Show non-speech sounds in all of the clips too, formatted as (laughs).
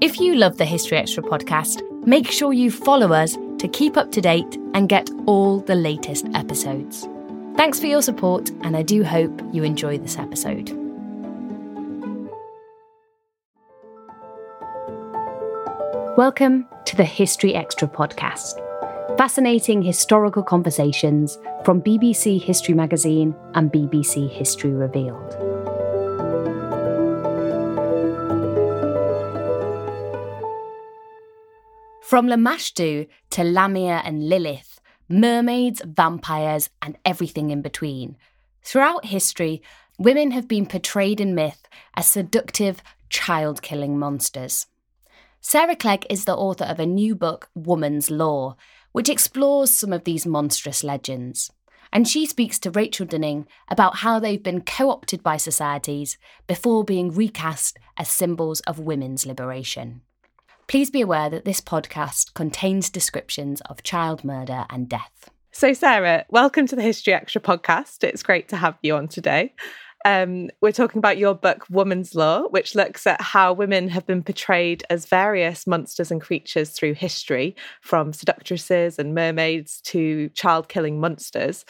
If you love the History Extra podcast, make sure you follow us to keep up to date and get all the latest episodes. Thanks for your support, and I do hope you enjoy this episode. Welcome to the History Extra podcast. Fascinating historical conversations from BBC History Magazine and BBC History Revealed. From Lamashtu to Lamia and Lilith, mermaids, vampires, and everything in between. Throughout history, women have been portrayed in myth as seductive, child killing monsters. Sarah Clegg is the author of a new book, Woman's Lore, which explores some of these monstrous legends. And she speaks to Rachel Dinning about how they've been co opted by societies before being recast as symbols of women's liberation. Please be aware that this podcast contains descriptions of child murder and death. So, Sarah, welcome to the History Extra podcast. It's great to have you on today. Um, we're talking about your book, Woman's Lore, which looks at how women have been portrayed as various monsters and creatures through history, from seductresses and mermaids to child killing monsters.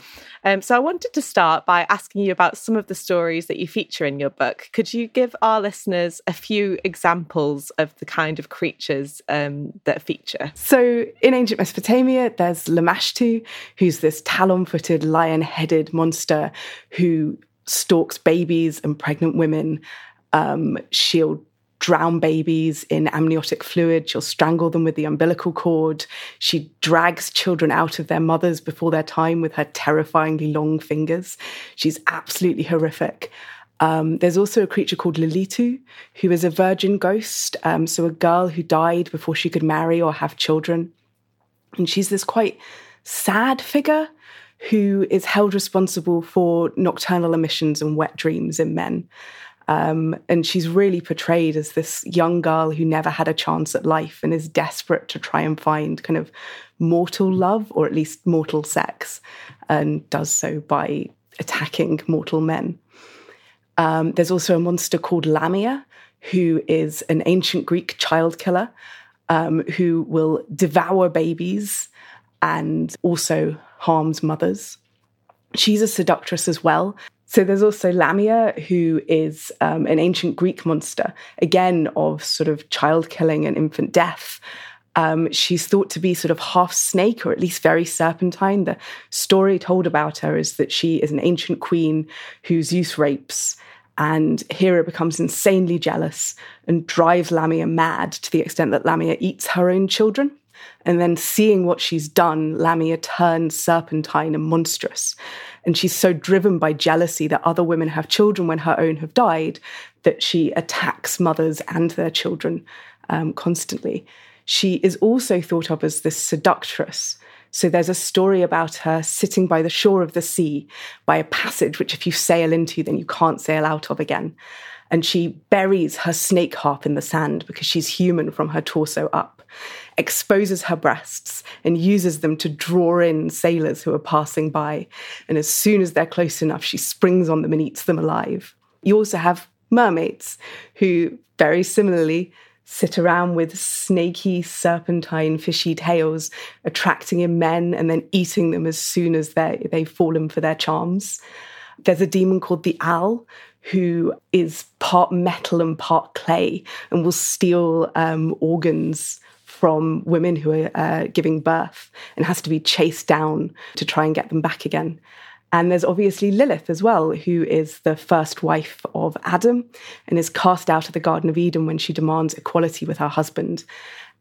Um, so I wanted to start by asking you about some of the stories that you feature in your book. Could you give our listeners a few examples of the kind of creatures um, that feature? So in ancient Mesopotamia, there's Lamashtu, who's this talon footed, lion headed monster who stalks babies and pregnant women. Um, she'll drown babies in amniotic fluid. She'll strangle them with the umbilical cord. She drags children out of their mothers before their time with her terrifyingly long fingers. She's absolutely horrific. Um, there's also a creature called Lilitu, who is a virgin ghost, um, so a girl who died before she could marry or have children. And she's this quite sad figure who is held responsible for nocturnal emissions and wet dreams in men. Um, and she's really portrayed as this young girl who never had a chance at life and is desperate to try and find kind of mortal love or at least mortal sex, and does so by attacking mortal men. Um, there's also a monster called Lamia, who is an ancient Greek child killer um, who will devour babies and also harms mothers. She's a seductress as well. So there's also Lamia, who is um, an ancient Greek monster, again of sort of child killing and infant death. Um, she's thought to be sort of half snake or at least very serpentine. The story told about her is that she is an ancient queen who Zeus rapes, and Hera becomes insanely jealous and drives Lamia mad to the extent that Lamia eats her own children. And then seeing what she's done, Lamia turns serpentine and monstrous. And she's so driven by jealousy that other women have children when her own have died that she attacks mothers and their children um, constantly. She is also thought of as this seductress. So there's a story about her sitting by the shore of the sea by a passage which, if you sail into, then you can't sail out of again. And she buries her snake harp in the sand because she's human from her torso up exposes her breasts and uses them to draw in sailors who are passing by. And as soon as they're close enough, she springs on them and eats them alive. You also have mermaids who, very similarly, sit around with snaky, serpentine, fishy tails, attracting in men and then eating them as soon as they, they've fallen for their charms. There's a demon called the Owl who is part metal and part clay and will steal um, organs from women who are uh, giving birth and has to be chased down to try and get them back again. And there's obviously Lilith as well, who is the first wife of Adam and is cast out of the Garden of Eden when she demands equality with her husband.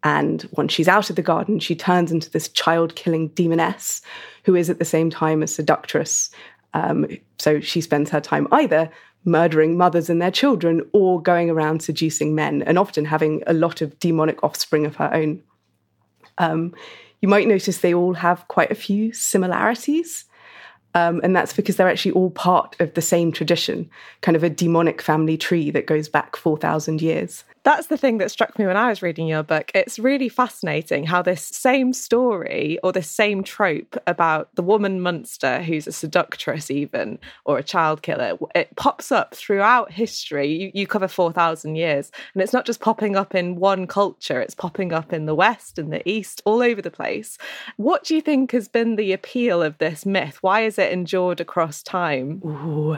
And once she's out of the garden, she turns into this child killing demoness who is at the same time a seductress. Um, so she spends her time either murdering mothers and their children or going around seducing men and often having a lot of demonic offspring of her own. Um, you might notice they all have quite a few similarities. Um, and that's because they're actually all part of the same tradition, kind of a demonic family tree that goes back 4,000 years. That's the thing that struck me when I was reading your book. It's really fascinating how this same story or this same trope about the woman monster who's a seductress, even, or a child killer, it pops up throughout history. You, you cover 4,000 years. And it's not just popping up in one culture, it's popping up in the West and the East, all over the place. What do you think has been the appeal of this myth? Why is it endured across time? Ooh.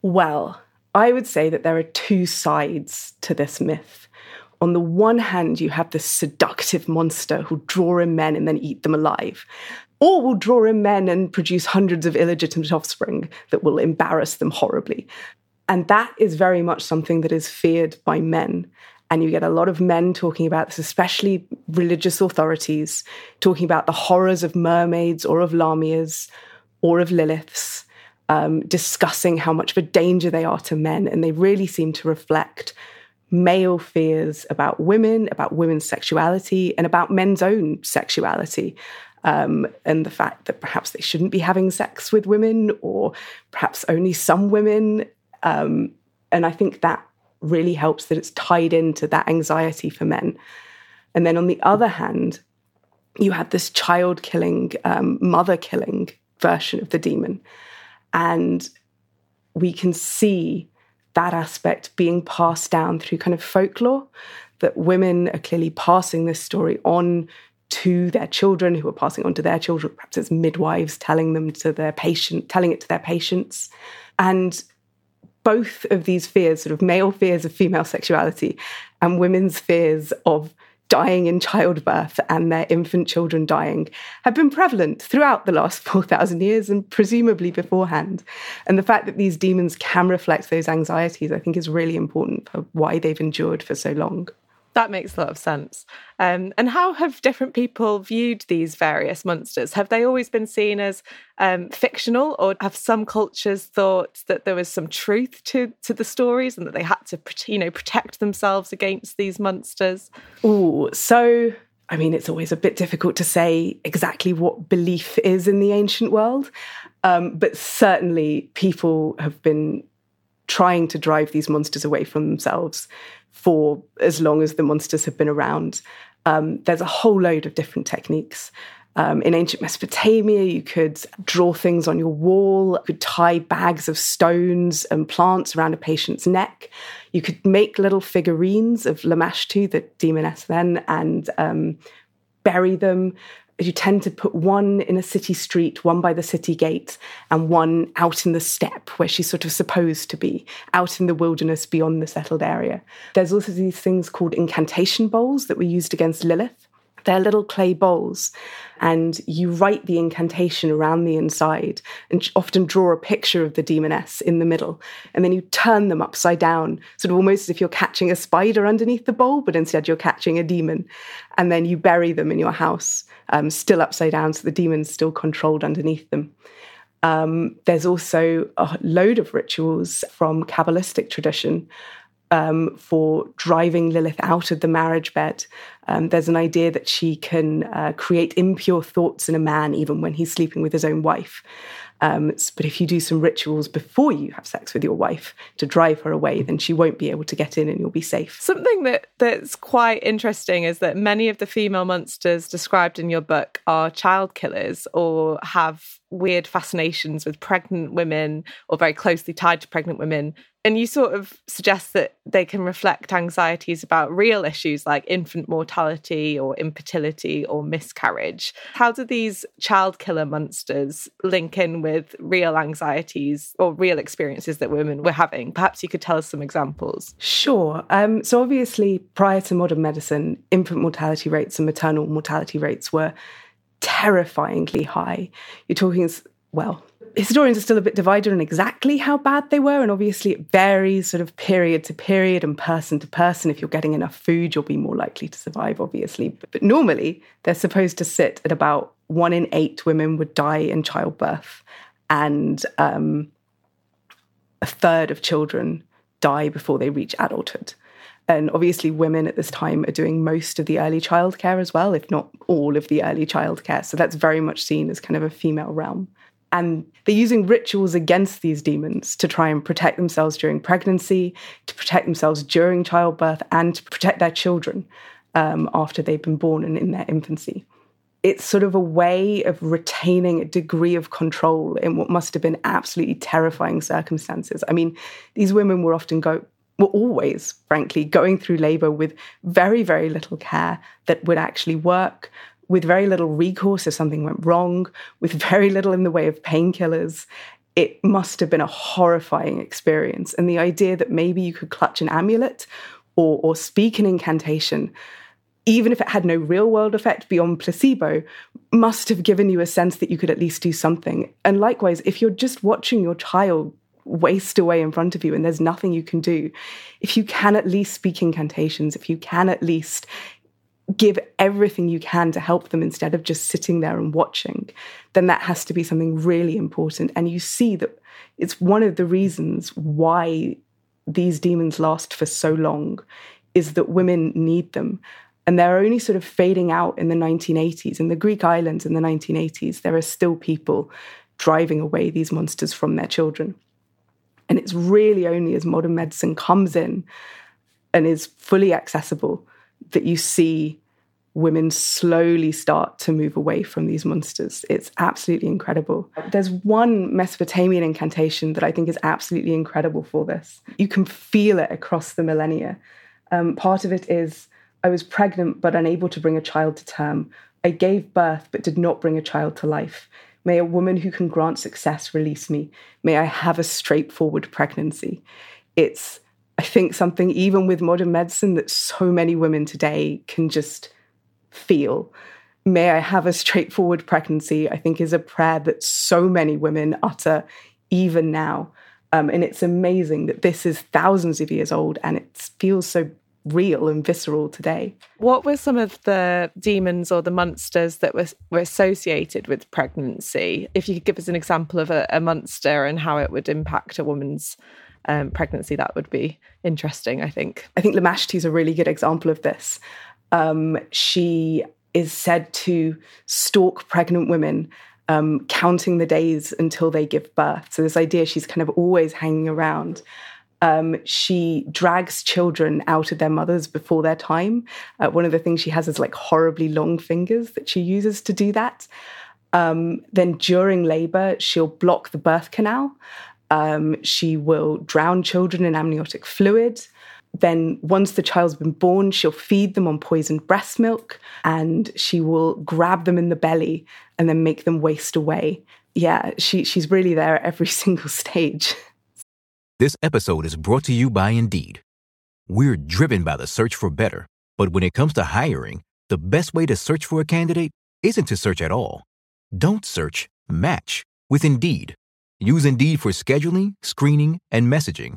Well, I would say that there are two sides to this myth. On the one hand, you have this seductive monster who'll draw in men and then eat them alive, or will draw in men and produce hundreds of illegitimate offspring that will embarrass them horribly. And that is very much something that is feared by men. And you get a lot of men talking about this, especially religious authorities, talking about the horrors of mermaids or of lamias or of Liliths um, discussing how much of a danger they are to men. And they really seem to reflect male fears about women, about women's sexuality, and about men's own sexuality. Um, and the fact that perhaps they shouldn't be having sex with women, or perhaps only some women. Um, and I think that really helps that it's tied into that anxiety for men. And then on the other hand, you have this child killing, um, mother killing version of the demon. And we can see that aspect being passed down through kind of folklore, that women are clearly passing this story on to their children, who are passing on to their children, perhaps as midwives telling them to their patient, telling it to their patients. And both of these fears, sort of male fears of female sexuality and women's fears of dying in childbirth and their infant children dying have been prevalent throughout the last (laughs) 4,000 years and presumably beforehand. And the fact that these demons can reflect those anxieties, I think, is really important for why they've endured for so long. That makes a lot of sense. Um, and how have different people viewed these various monsters? Have they always been seen as um, fictional, or have some cultures thought that there was some truth to to the stories and that they had to, you know, protect themselves against these monsters? Oh, so I mean, it's always a bit difficult to say exactly what belief is in the ancient world, um, but certainly people have been trying to drive these monsters away from themselves for as long as the monsters have been around. Um, there's a whole load of different techniques. Um, in ancient Mesopotamia, you could draw things on your wall, you could tie bags of stones and plants around a patient's neck. You could make little figurines of Lamashtu, the demoness then, and um, bury them you tend to put one in a city street, one by the city gate, and one out in the steppe where she's sort of supposed to be, out in the wilderness beyond the settled area. There's also these things called incantation bowls that were used against Lilith. They're little clay bowls, and you write the incantation around the inside and often draw a picture of the demoness in the middle. And then you turn them upside down, sort of almost as if you're catching a spider underneath the bowl, but instead you're catching a demon. And then you bury them in your house um, still upside down, so the demon's still controlled underneath them. Um, there's also a load of rituals from Kabbalistic tradition um, for driving Lilith out of the marriage bed. Um, there's an idea that she can uh, create impure thoughts in a man even when he's sleeping with his own wife. Um, but if you do some rituals before you have sex with your wife to drive her away, then she won't be able to get in and you'll be safe. Something that, that's quite interesting is that many of the female monsters described in your book are child killers or have weird fascinations with pregnant women or very closely tied to pregnant women and you sort of suggest that they can reflect anxieties about real issues like infant mortality or infertility or miscarriage. How do these child killer monsters link in with real anxieties or real experiences that women were having? Perhaps you could tell us some examples. Sure. Um, so, obviously, prior to modern medicine, infant mortality rates and maternal mortality rates were terrifyingly high. You're talking, well, historians are still a bit divided on exactly how bad they were. And obviously, it varies sort of period to period and person to person. If you're getting enough food, you'll be more likely to survive, obviously. But, but normally, they're supposed to sit at about one in eight women would die in childbirth, and um, a third of children die before they reach adulthood. And obviously, women at this time are doing most of the early childcare as well, if not all of the early childcare. So that's very much seen as kind of a female realm. And they're using rituals against these demons to try and protect themselves during pregnancy, to protect themselves during childbirth, and to protect their children um, after they've been born and in their infancy. It's sort of a way of retaining a degree of control in what must have been absolutely terrifying circumstances. I mean, these women were often go were always, frankly, going through labor with very, very little care that would actually work, with very little recourse if something went wrong, with (laughs) very little in the way of painkillers. It must have been a horrifying experience. And the idea that maybe you could clutch an amulet or, or speak an incantation, even if it had no real world effect beyond placebo, must have given you a sense that you could at least do something. And likewise, if you're just watching your child waste away in front of you and there's nothing you can do, if you can at least speak incantations, if you can at least give everything you can to help them instead of just sitting there and watching, then that has to be something really important. And you see that it's one of the reasons why these demons last for so long is that women need them. And they're only sort of fading out in the 1980s. In the Greek islands in the 1980s, there are still people driving away these monsters from their children. And it's really only as modern medicine comes in and is fully accessible that you see women slowly start to move away from these monsters. It's absolutely incredible. There's one Mesopotamian incantation that I think is absolutely incredible for this. You can feel it across the millennia. Um, part of it is I was pregnant but unable to bring a child to term. I gave birth but did not bring a child to life. May a woman who can grant success release me. May I have a straightforward pregnancy. It's, I think, something even with modern medicine that so many women today can just feel. May I have a straightforward pregnancy, I think, is a prayer that so many women utter even now. Um, and it's amazing that this is thousands of years old and it feels so real and visceral today. What were some of the demons or the monsters that were, were associated with pregnancy? If you could give us an example of a, a monster and how it would impact a woman's um, pregnancy, that would be interesting, I think. I think Lamashtu is a really good example of this. Um, she is said to stalk pregnant women um, counting the days until they give birth. So, this idea she's kind of always hanging around um, she drags children out of their mothers before their time. Uh, one of the things she has is like horribly long fingers that she uses to do that. Um, then during labor, she'll block the birth canal. Um, she will drown children in amniotic fluid. Then, once the child's been born, she'll feed them on poisoned breast milk and she will grab them in the belly and then make them waste away. Yeah, she, she's really there at every (laughs) single stage. This episode is brought to you by Indeed. We're driven by the search for better, but when it comes to hiring, the best way to search for a candidate isn't to search at all. Don't search, match with Indeed. Use Indeed for scheduling, screening, and messaging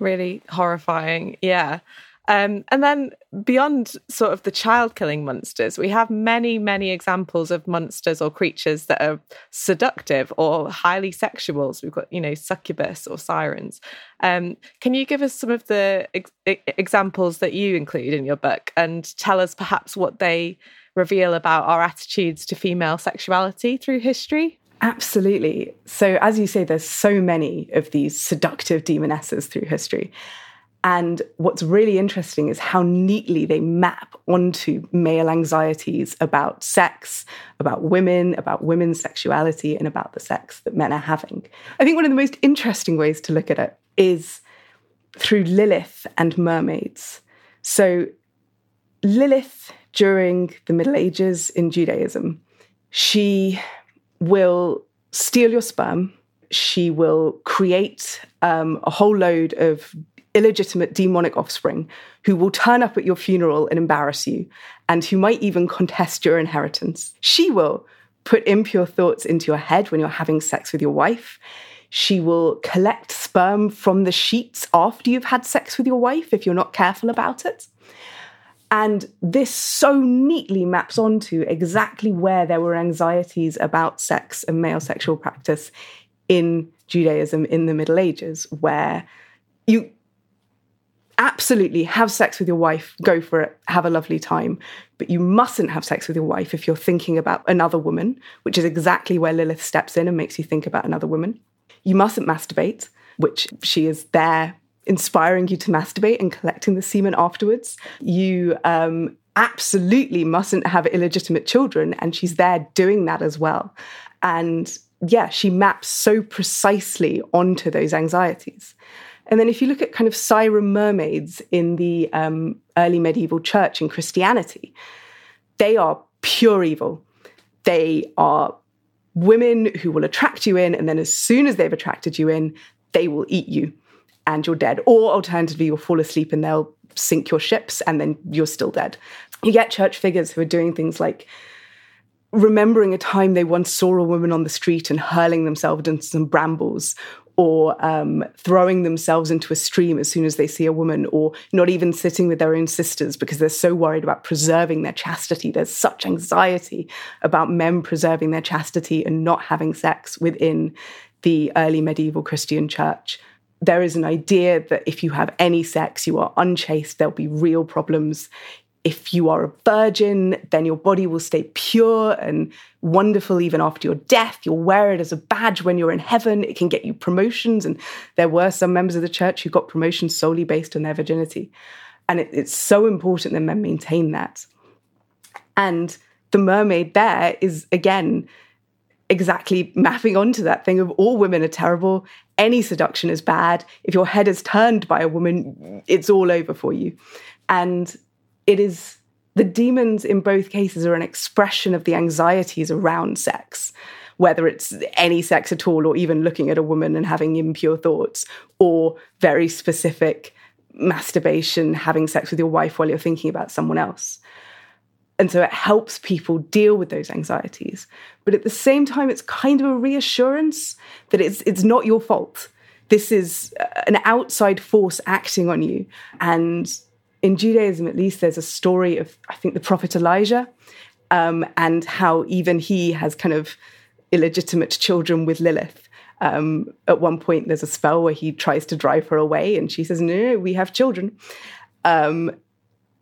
Really horrifying. Yeah. Um, and then beyond sort of the child killing monsters, we have many, many examples of monsters or creatures that are seductive or highly sexual. So we've got, you know, succubus or sirens. Um, can you give us some of the ex- examples that you include in your book and tell us perhaps what they reveal about our attitudes to female sexuality through history? Absolutely. So, as you say, there's so many of these seductive demonesses through history. And what's really interesting is how neatly they map onto male anxieties about sex, about women, about women's sexuality, and about the sex that men are having. I think one of the most interesting ways to look at it is through Lilith and mermaids. So, Lilith during the Middle Ages in Judaism, she will steal your sperm. She will create um, a whole load of illegitimate demonic offspring who will turn up at your funeral and embarrass you, and who might even contest your inheritance. She will put impure thoughts into your head when you're having sex with your wife. She will collect sperm from the sheets after you've had sex with your wife if you're not careful about it. And this so neatly maps onto exactly where there were anxieties about sex and male sexual practice in Judaism in the Middle Ages, where you absolutely have sex with your wife, go for it, have a lovely time. But you mustn't have sex with your wife if you're thinking about another woman, which is exactly where Lilith steps in and makes you think about another woman. You mustn't masturbate, which she is there inspiring you to masturbate and collecting the semen afterwards. You um, absolutely mustn't have illegitimate children, and she's there doing that as well. And yeah, she maps so precisely onto those anxieties. And then if you look at kind of siren mermaids in the um, early medieval church and Christianity, they are pure evil. They are women who will attract you in, and then as soon as they've attracted you in, they will eat you and you're dead. Or alternatively, you'll fall asleep and they'll sink your ships and then you're still dead. You get church figures who are doing things like remembering a time they once saw a woman on the street and hurling themselves into some brambles or um, throwing themselves into a stream as soon as they see a woman, or not even sitting with their own sisters because they're so worried about preserving their chastity. There's such anxiety about men preserving their chastity and not having sex within the early medieval Christian church there is an idea that if you have any sex, you are unchaste, there'll be real problems. If you are a virgin, then your body will stay pure and wonderful even after your death. You'll wear it as a badge when you're in heaven. It can get you promotions. And there were some members of the church who got promotions solely based on their virginity. And it, it's so important that men maintain that. And the mermaid there is, again, exactly mapping onto that thing of all women are terrible, any seduction is bad. If your head is turned by a woman, it's all over for you. And it is the demons in both cases are an expression of the anxieties around sex, whether it's any sex at all, or even looking at a woman and having impure thoughts, or very specific masturbation, having sex with your wife while you're thinking about someone else. And so it helps people deal with those anxieties. But at the same time, it's kind of a reassurance that it's, it's not your fault. This is an outside force acting on you. And in Judaism, at least, there's a story of, I think, the prophet Elijah um, and how even he has kind of illegitimate children with Lilith. Um, at one point, there's a spell where he tries to drive her away, and she says, No, no, we have children. Um,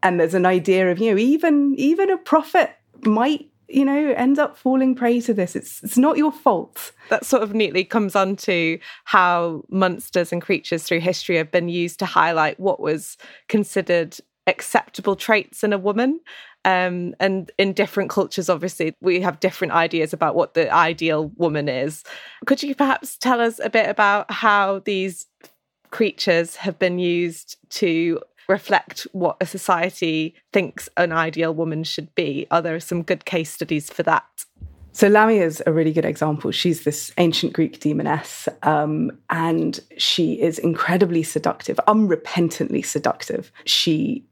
and there's an idea of you know even even a prophet might you know end up falling prey to this. It's it's not your fault. That sort of neatly comes on to how monsters and creatures through history have been used to highlight what was considered acceptable traits in a woman. Um, and in different cultures obviously we have different ideas about what the ideal woman is. Could you perhaps tell us a bit about how these creatures have been used to reflect what a society thinks an ideal woman should be? Are there some good case studies for that? So Lamia is a really good example. She's this ancient Greek demoness, um, and she is incredibly seductive, unrepentantly seductive. She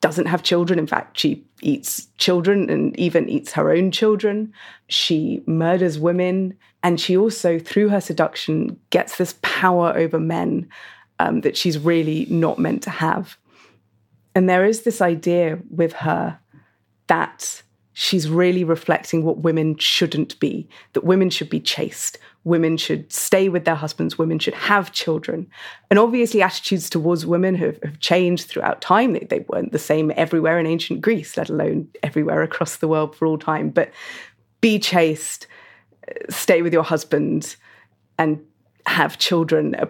doesn't have children. In fact, she eats children and even eats her own children. She murders women. And she also, through her seduction, gets this power over men um, that she's really not meant to have. And there is this idea with her that she's really reflecting what women shouldn't be, that women should be chaste, women should stay with their husbands, women should have children. And obviously, attitudes towards women have, have changed throughout time. They, they, weren't the same everywhere in ancient Greece, let alone everywhere across the world for all time. But be chaste, stay with your husband, and have children are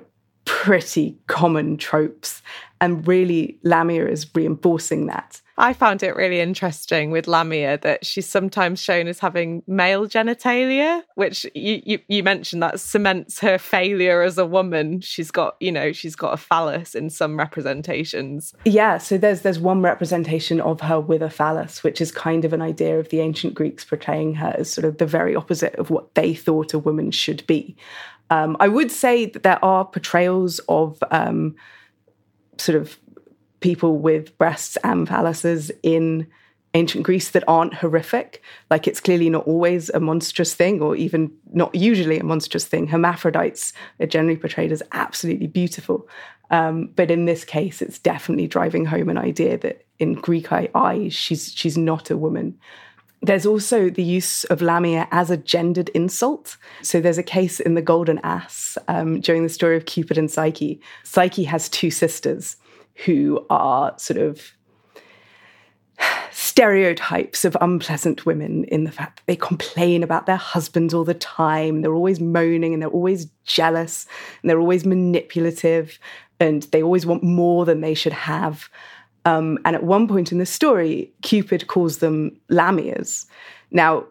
pretty common tropes. And really, Lamia is reinforcing that. I found it really interesting with Lamia that she's sometimes shown as having male genitalia, which you, you, you mentioned that cements her failure as a woman. She's got, you know, she's got a phallus in some representations. Yeah, so there's there's one representation of her with a phallus, which is kind of an idea of the ancient Greeks portraying her as sort of the very opposite of what they thought a woman should be. Um, I would say that there are portrayals of um, sort of people with breasts and phalluses in ancient Greece that aren't horrific. Like it's clearly not always a monstrous thing, or even not usually a monstrous thing. Hermaphrodites are generally portrayed as absolutely beautiful. Um, but in this case, it's definitely driving home an idea that in Greek eyes, she's she's not a woman. There's also the use of Lamia as a gendered insult. So there's a case in the Golden Ass um, during the story of Cupid and Psyche. Psyche has two sisters who are sort of stereotypes of unpleasant women in the fact that they complain about their husbands all the time. They're always moaning and they're always jealous and they're always manipulative and they always want more than they should have. Um, and at one point in the story, Cupid calls them lamias. Now,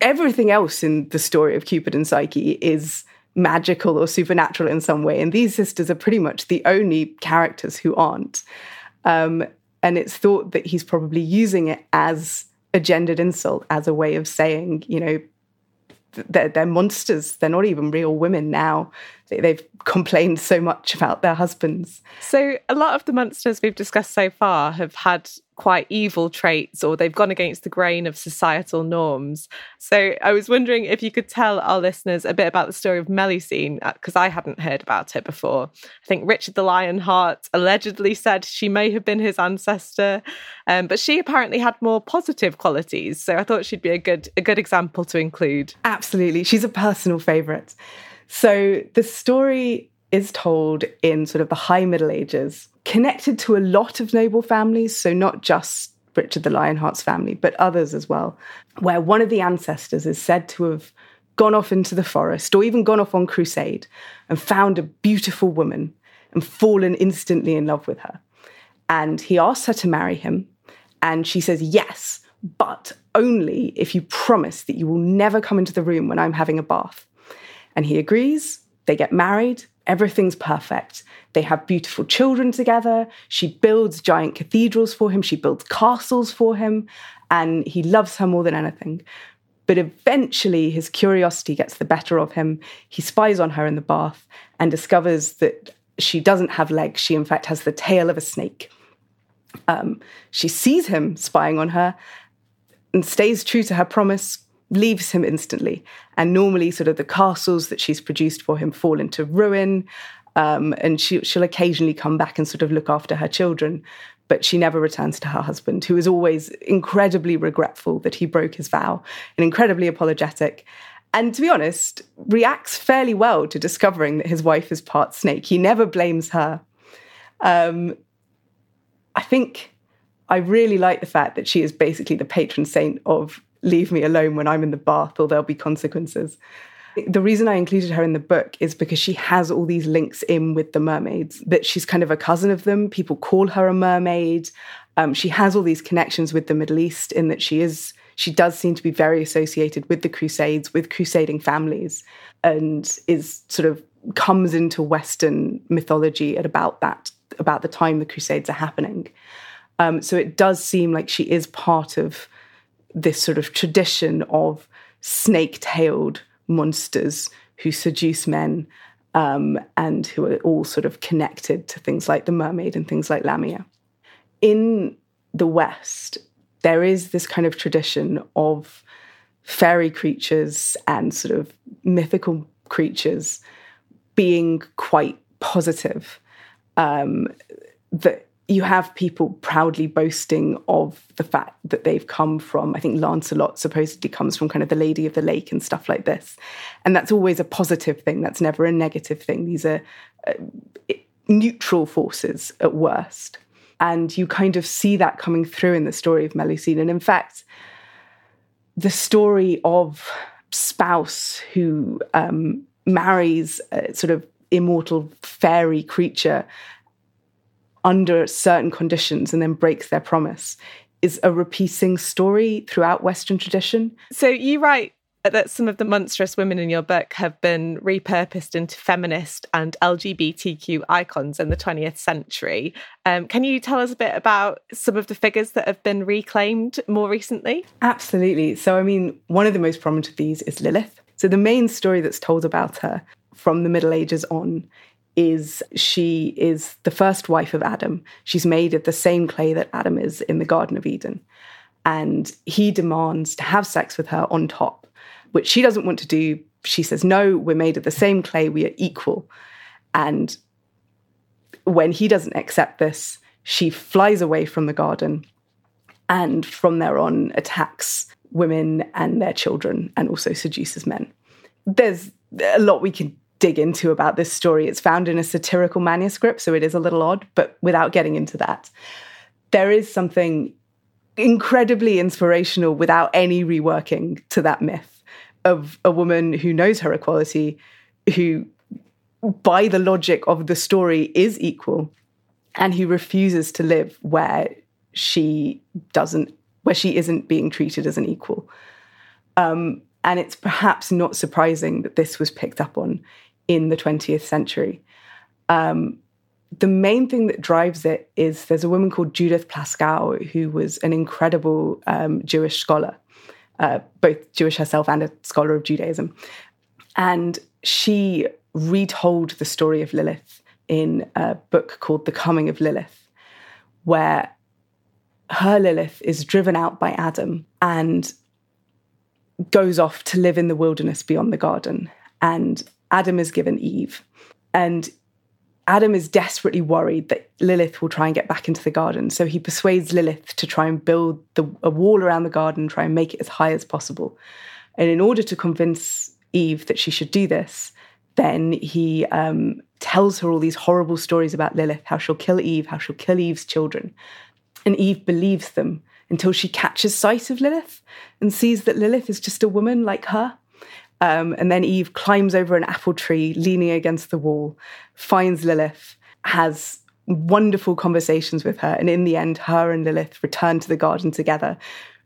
everything else in the story of Cupid and Psyche is magical or supernatural in some way. And these sisters are pretty much the only characters who aren't. Um, and it's thought that he's probably using it as a gendered insult, as a way of saying, you know, they're, they're monsters. They're not even real women now. They've complained so much about their husbands. So, a lot of the monsters we've discussed so far have had quite evil traits or they've gone against the grain of societal norms. So I was wondering if you could tell our listeners a bit about the story of Melusine, because uh, I hadn't heard about it before. I think Richard the Lionheart allegedly said she may have been his ancestor, um, but she apparently had more positive qualities. So I thought she'd be a good a good example to include. Absolutely, she's a personal favourite. So the story is told in sort of the high Middle Ages, connected to a lot of noble families, so not just Richard the Lionheart's family, but others as well, where one of the ancestors is said to have gone off into the forest or even gone off on crusade and found a beautiful woman and fallen instantly in love with her. And he asks her to marry him, and she says yes, but only if you promise that you will never come into the room when I'm having a bath. And he agrees, they get married, Everything's perfect. They have beautiful children together. She builds giant cathedrals for him. She builds castles for him. And he loves her more than anything. But eventually, his curiosity gets the better of him. He spies on her in the bath and discovers that she doesn't have legs. She, in fact, has the tail of a snake. Um, she sees him spying on her and stays true to her promise, leaves him instantly. And normally, sort of the castles that she's produced for him fall into ruin. Um, and she, she'll occasionally come back and sort of look after her children. But she never returns to her husband, who is always incredibly regretful that he broke his vow and incredibly apologetic. And to be honest, reacts fairly well to discovering that his wife is part snake. He never blames her. Um, I think I really like the fact that she is basically the patron saint of leave me alone when I'm in the bath or there'll be consequences. The reason I included her in the book is because she has all these links in with the mermaids, that she's kind of a cousin of them. People call her a mermaid. Um, she has all these connections with the Middle East in that she is, she does seem to be very associated with the Crusades, with crusading families, and is sort of comes into Western mythology at about that, about the time the Crusades are happening. Um, so it does seem like she is part of this sort of tradition of snake tailed monsters who seduce men um, and who are all sort of connected to things like the mermaid and things like Lamia. In the West, there is this kind of tradition of fairy creatures and sort of mythical creatures being quite positive. Um, that you have people proudly boasting of the fact that they've come from, I think Lancelot supposedly comes from kind of the Lady of the Lake and stuff like this. And that's always a positive thing, that's never a negative thing. These are uh, neutral forces at worst. And you kind of see that coming through in the story of Melusine. And in fact, the story of spouse who um, marries a sort of immortal fairy creature under certain conditions and then breaks their promise is a repeating story throughout Western tradition. So you write that some of the monstrous women in your book have been repurposed into feminist and LGBTQ icons in the 20th century. Um, can you tell us a bit about some of the figures that have been reclaimed more recently? Absolutely. So, I mean, one of the most prominent of these is Lilith. So, the main story that's told about her from the Middle Ages on is she is the first wife of Adam. She's made of the same clay that Adam is in the Garden of Eden. And he demands to have sex with her on top, which she doesn't want to do. She says, No, we're made of the same clay, we are equal. And when he doesn't accept this, she flies away from the garden and from there on attacks women and their children and also seduces men. There's a lot we can dig into about this story. It's found in a satirical manuscript, so it is a little odd, but without getting into that, there is something incredibly inspirational without any reworking to that myth of a woman who knows her equality, who, by the logic of the story, is equal, and who refuses to live where she doesn't, where she isn't being treated as an equal. Um, and it's perhaps not surprising that this was picked up on in the 20th century. Um, the main thing that drives it is there's a woman called Judith Plaskow, who was an incredible um, Jewish scholar, uh, both Jewish herself and a scholar of Judaism. And she retold the story of Lilith in a book called The Coming of Lilith, where her Lilith is driven out by Adam and goes off to live in the wilderness beyond the garden. And Adam is given Eve. And Adam is desperately worried that Lilith will try and get back into the garden. So he persuades Lilith to try and build the, a wall around the garden, try and make it as high as possible. And in order to convince Eve that she should do this, then he um, tells her all these horrible stories about Lilith, how she'll kill Eve, how she'll kill Eve's children. And Eve believes them until she catches sight of Lilith and sees that Lilith is just a woman like her um, and then Eve climbs over an apple tree, leaning against the wall, finds Lilith, has wonderful conversations with her. And in the end, her and Lilith return to the garden together.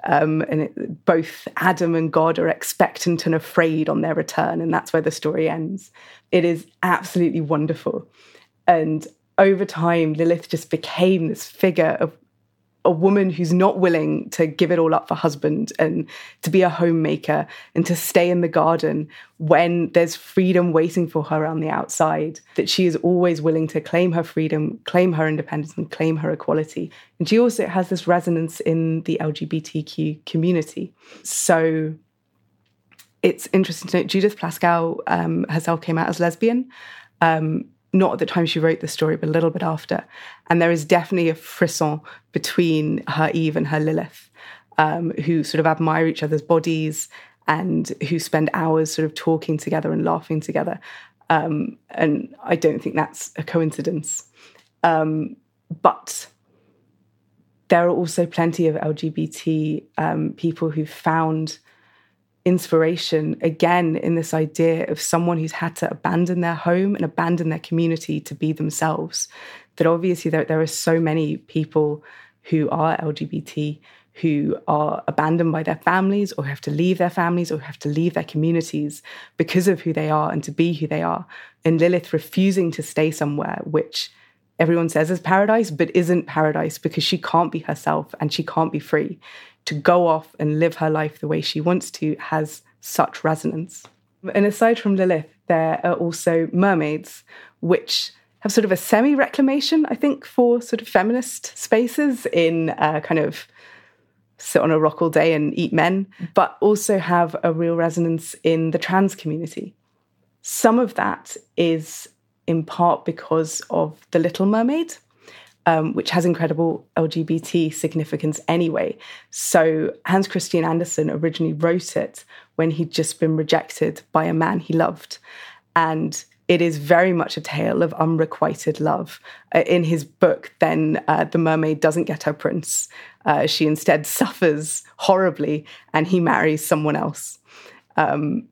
Um, and it, both Adam and God are expectant and afraid on their return. And that's where the story ends. It is absolutely wonderful. And over time, Lilith just became this figure of a woman who's not willing to give it all up for husband and to be a homemaker and to stay in the garden when there's freedom waiting for her on the outside, that she is always willing to claim her freedom, claim her independence, and claim her equality. And she also has this resonance in the LGBTQ community. So it's interesting to note Judith Plaskow um, herself came out as lesbian. Um, not at the time she wrote the story, but a little bit after. And there is definitely a frisson between her Eve and her Lilith, um, who sort of admire each other's bodies and who spend hours sort of talking together and laughing together. Um, and I don't think that's a coincidence. Um, but there are also plenty of LGBT um, people who've found inspiration again in this idea of someone who's had to abandon their home and abandon their community to be themselves. That obviously there, there are so many people who are LGBT who are abandoned by their families or have to leave their families or have to leave their communities because of who they are and to be who they are. And Lilith refusing to stay somewhere which everyone says is paradise, but isn't paradise because she can't be herself and she can't be free to go off and live her life the way she wants to has such resonance. And aside from Lilith, there are also mermaids, which have sort of a semi reclamation, I think, for sort of feminist spaces in uh, kind of sit on a rock all day and eat men, but also have a real resonance in the trans community. Some of that is in part because of The Little Mermaid, um, which has incredible LGBT significance anyway. So Hans Christian Andersen originally wrote it when he'd just been rejected by a man he loved. And it is very much a tale of unrequited love. Uh, in his book, then uh, the mermaid doesn't get her prince. Uh, she instead (laughs) suffers horribly and he marries someone else. Um,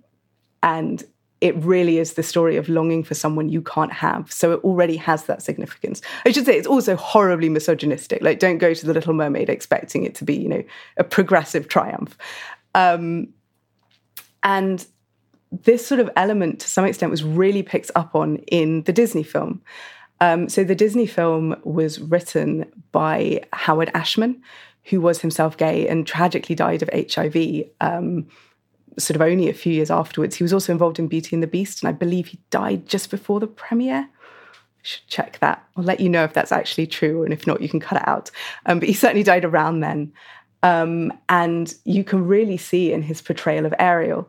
and it really is the story of longing for someone you can't have. So it already has that significance. I should say it's also horribly misogynistic. Like, don't go to the Little Mermaid expecting it to be, you know, a progressive triumph. Um, and this sort of element, to some extent, was really picked up on in the Disney film. Um, so the Disney film was written by Howard Ashman, who was himself gay and tragically died of HIV. Um, sort of only a few years afterwards. He was also involved in Beauty and the Beast, and I believe he died just before the premiere. Should check that. I'll let you know if that's actually true, and if not, you can cut it out. Um, but he certainly died around then. Um, and you can really see in his portrayal of Ariel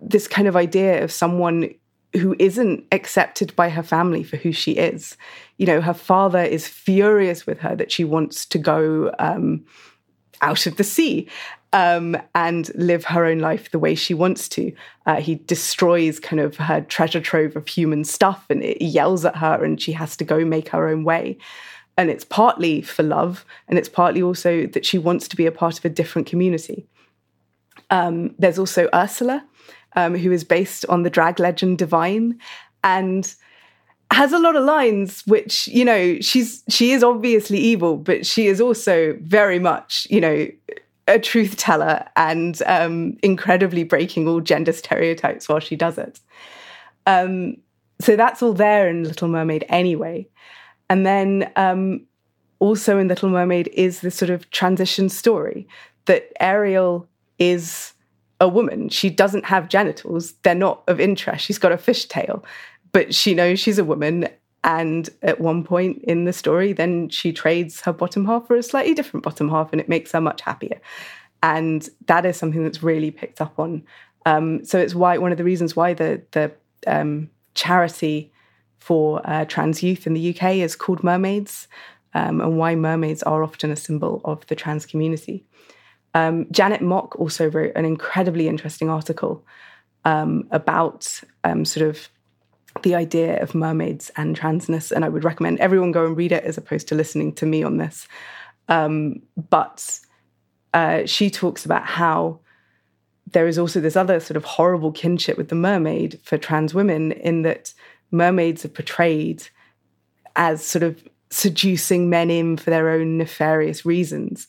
this kind of idea of someone who isn't accepted by her family for who she is. You know, her father is furious with her that she wants to go um, out of the sea um, and live her own life the way she wants to. Uh, he destroys kind of her treasure trove of human stuff and it yells at her, and she has to go make her own way. And it's partly for love, and it's partly also that she wants to be a part of a different community. Um, there's also Ursula, um, who is based on the drag legend Divine, and has a lot of lines which you know she's she is obviously evil but she is also very much you know a truth teller and um, incredibly breaking all gender stereotypes while she does it. Um, so that's all there in Little Mermaid anyway. And then um, also in Little Mermaid is this sort of transition story that Ariel is a woman. She doesn't have genitals, they're not of interest. She's got a fishtail, but she knows she's a woman and at one point in the story, then she trades her bottom half for a slightly different bottom half, and it makes her much happier. And that is something that's really picked up on. Um, so it's why one of the reasons why the the um, charity for uh, trans youth in the UK is called Mermaids, um, and why mermaids are often a symbol of the trans community. Um, Janet Mock also wrote an incredibly interesting article um, about um, sort of the idea of mermaids and transness, and I would recommend everyone go and read it as opposed to listening to me on this. Um, but uh, she talks about how there is also this other sort of horrible kinship with the mermaid for trans women, in that mermaids are portrayed as sort of seducing men in for their own nefarious reasons.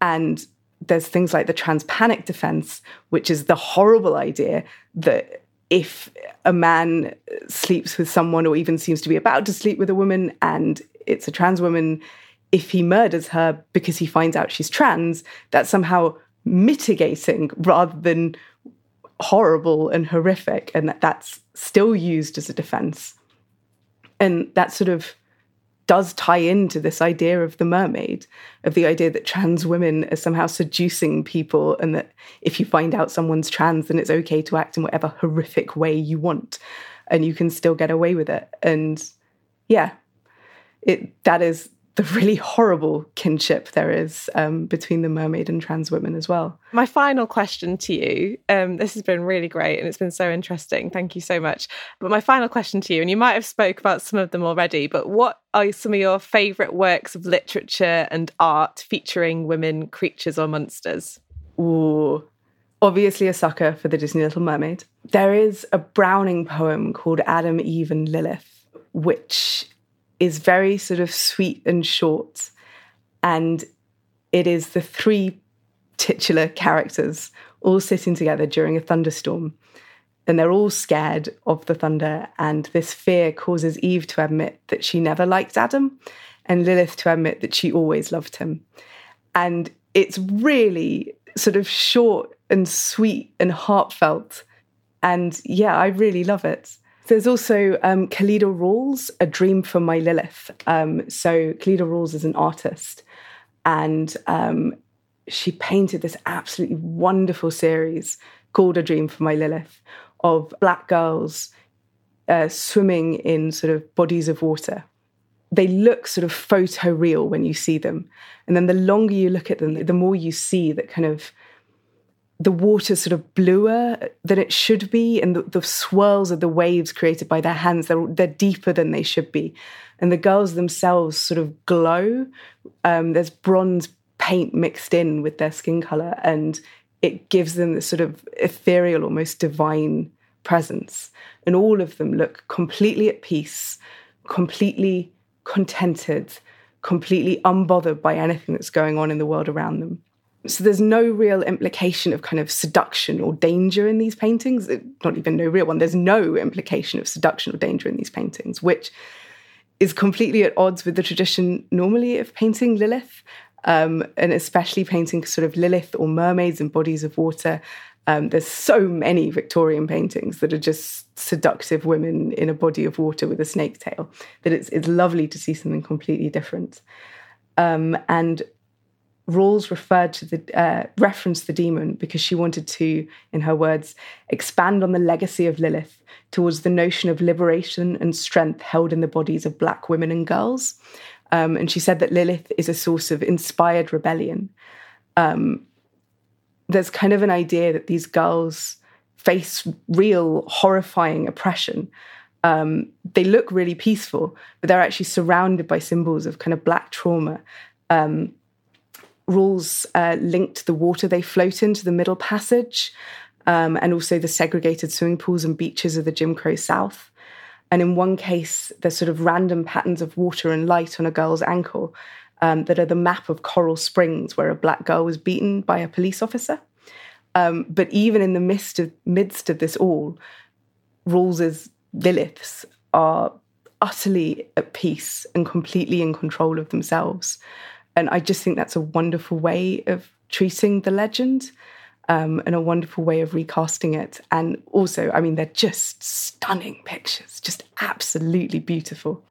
And there's things like the trans panic defense, which is the horrible idea that if a man sleeps with someone or even seems to be about to sleep with a woman and it's a trans woman, if he murders her because he finds out she's trans, that's somehow mitigating rather than horrible and horrific, and that that's still used as a defense. And that sort of does tie into this idea of the mermaid, of the idea that trans women are somehow seducing people, and that if you find out someone's trans, then it's okay to act in whatever horrific way you want, and you can still get away with it. And yeah, it that is the really horrible kinship there is um, between the mermaid and trans women as well. My final question to you um, this has been really great and it's been so interesting. Thank you so much. But my final question to you, and you might have spoke about some of them already, but what are some of your favourite works of literature and art featuring women creatures or monsters? Ooh, obviously a sucker for the Disney Little Mermaid. There is a Browning poem called Adam, Eve, and Lilith, which is very sort of sweet and short. And it is the three titular characters all sitting together during a thunderstorm. And they're all scared of the thunder. And this fear causes Eve to admit that she never liked Adam and Lilith to admit that she always loved him. And it's really sort of short and sweet and heartfelt. And yeah, I really love it. There's also um, Calida Rawles, A Dream for My Lilith. Um, so Calida Rawles is an artist, and um, she painted this absolutely wonderful series called A Dream for My Lilith of black girls uh, swimming in sort of bodies of water. they look sort of photo real when you see them. And then the longer you look at them, the more you see that kind of the water sort of bluer than it should be, and the, the swirls of the waves created by their hands, they're, they're deeper than they should be. And the girls themselves sort of glow. Um, there's bronze paint mixed in with their skin color, and it gives them this sort of ethereal, almost divine presence. And all of them look completely at peace, completely contented, completely unbothered by anything that's going on in the world around them. So there's no real implication of kind of seduction or danger in these paintings. Not even no real one. There's no implication of seduction or danger in these paintings, which is completely at odds with the tradition normally of painting Lilith, um, and especially painting sort of Lilith or mermaids in bodies of water. Um, there's so many Victorian paintings that are just seductive women in a body of water with a snake tail that it's, it's lovely to see something completely different. Um, and Rawles referred to the uh, the demon because she wanted to, in her words, expand on the legacy of Lilith towards the notion of liberation and strength held in the bodies of black women and girls. Um, and she said that Lilith is a source of inspired rebellion. Um, there's kind of an idea that these girls face real horrifying oppression. Um, they look really peaceful, but they're actually surrounded by symbols of kind of black trauma. Um, Rawles uh, linked the water they float into the Middle Passage um, and also the segregated swimming pools and beaches of the Jim Crow South. And in one case, there's sort of random patterns of water and light on a girl's ankle um, that are the map of Coral Springs, where a black girl was beaten by a police officer. Um, but even in the midst of, midst of this all, Rawles's Liliths are utterly at peace and completely in control of themselves. And I just think that's a wonderful way of treating the legend um, and a wonderful way of recasting it. And also, I mean, they're just stunning pictures, just absolutely beautiful.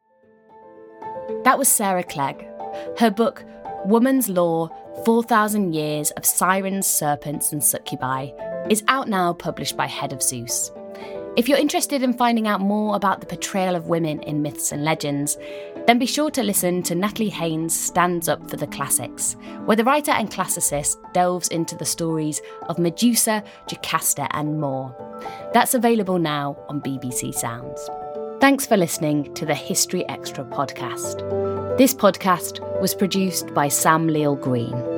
That was Sarah Clegg. Her book, Woman's Lore 4,000 Years of Sirens, Serpents, and Succubi, is out now, published by Head of Zeus. If you're interested in finding out more about the portrayal of women in myths and legends, then be sure to listen to Natalie Haynes' Stands Up for the Classics, where the writer and classicist delves into the stories of Medusa, Jocasta, and more. That's available now on BBC Sounds. Thanks for listening to the History Extra podcast. This podcast was produced by Sam Leal Green.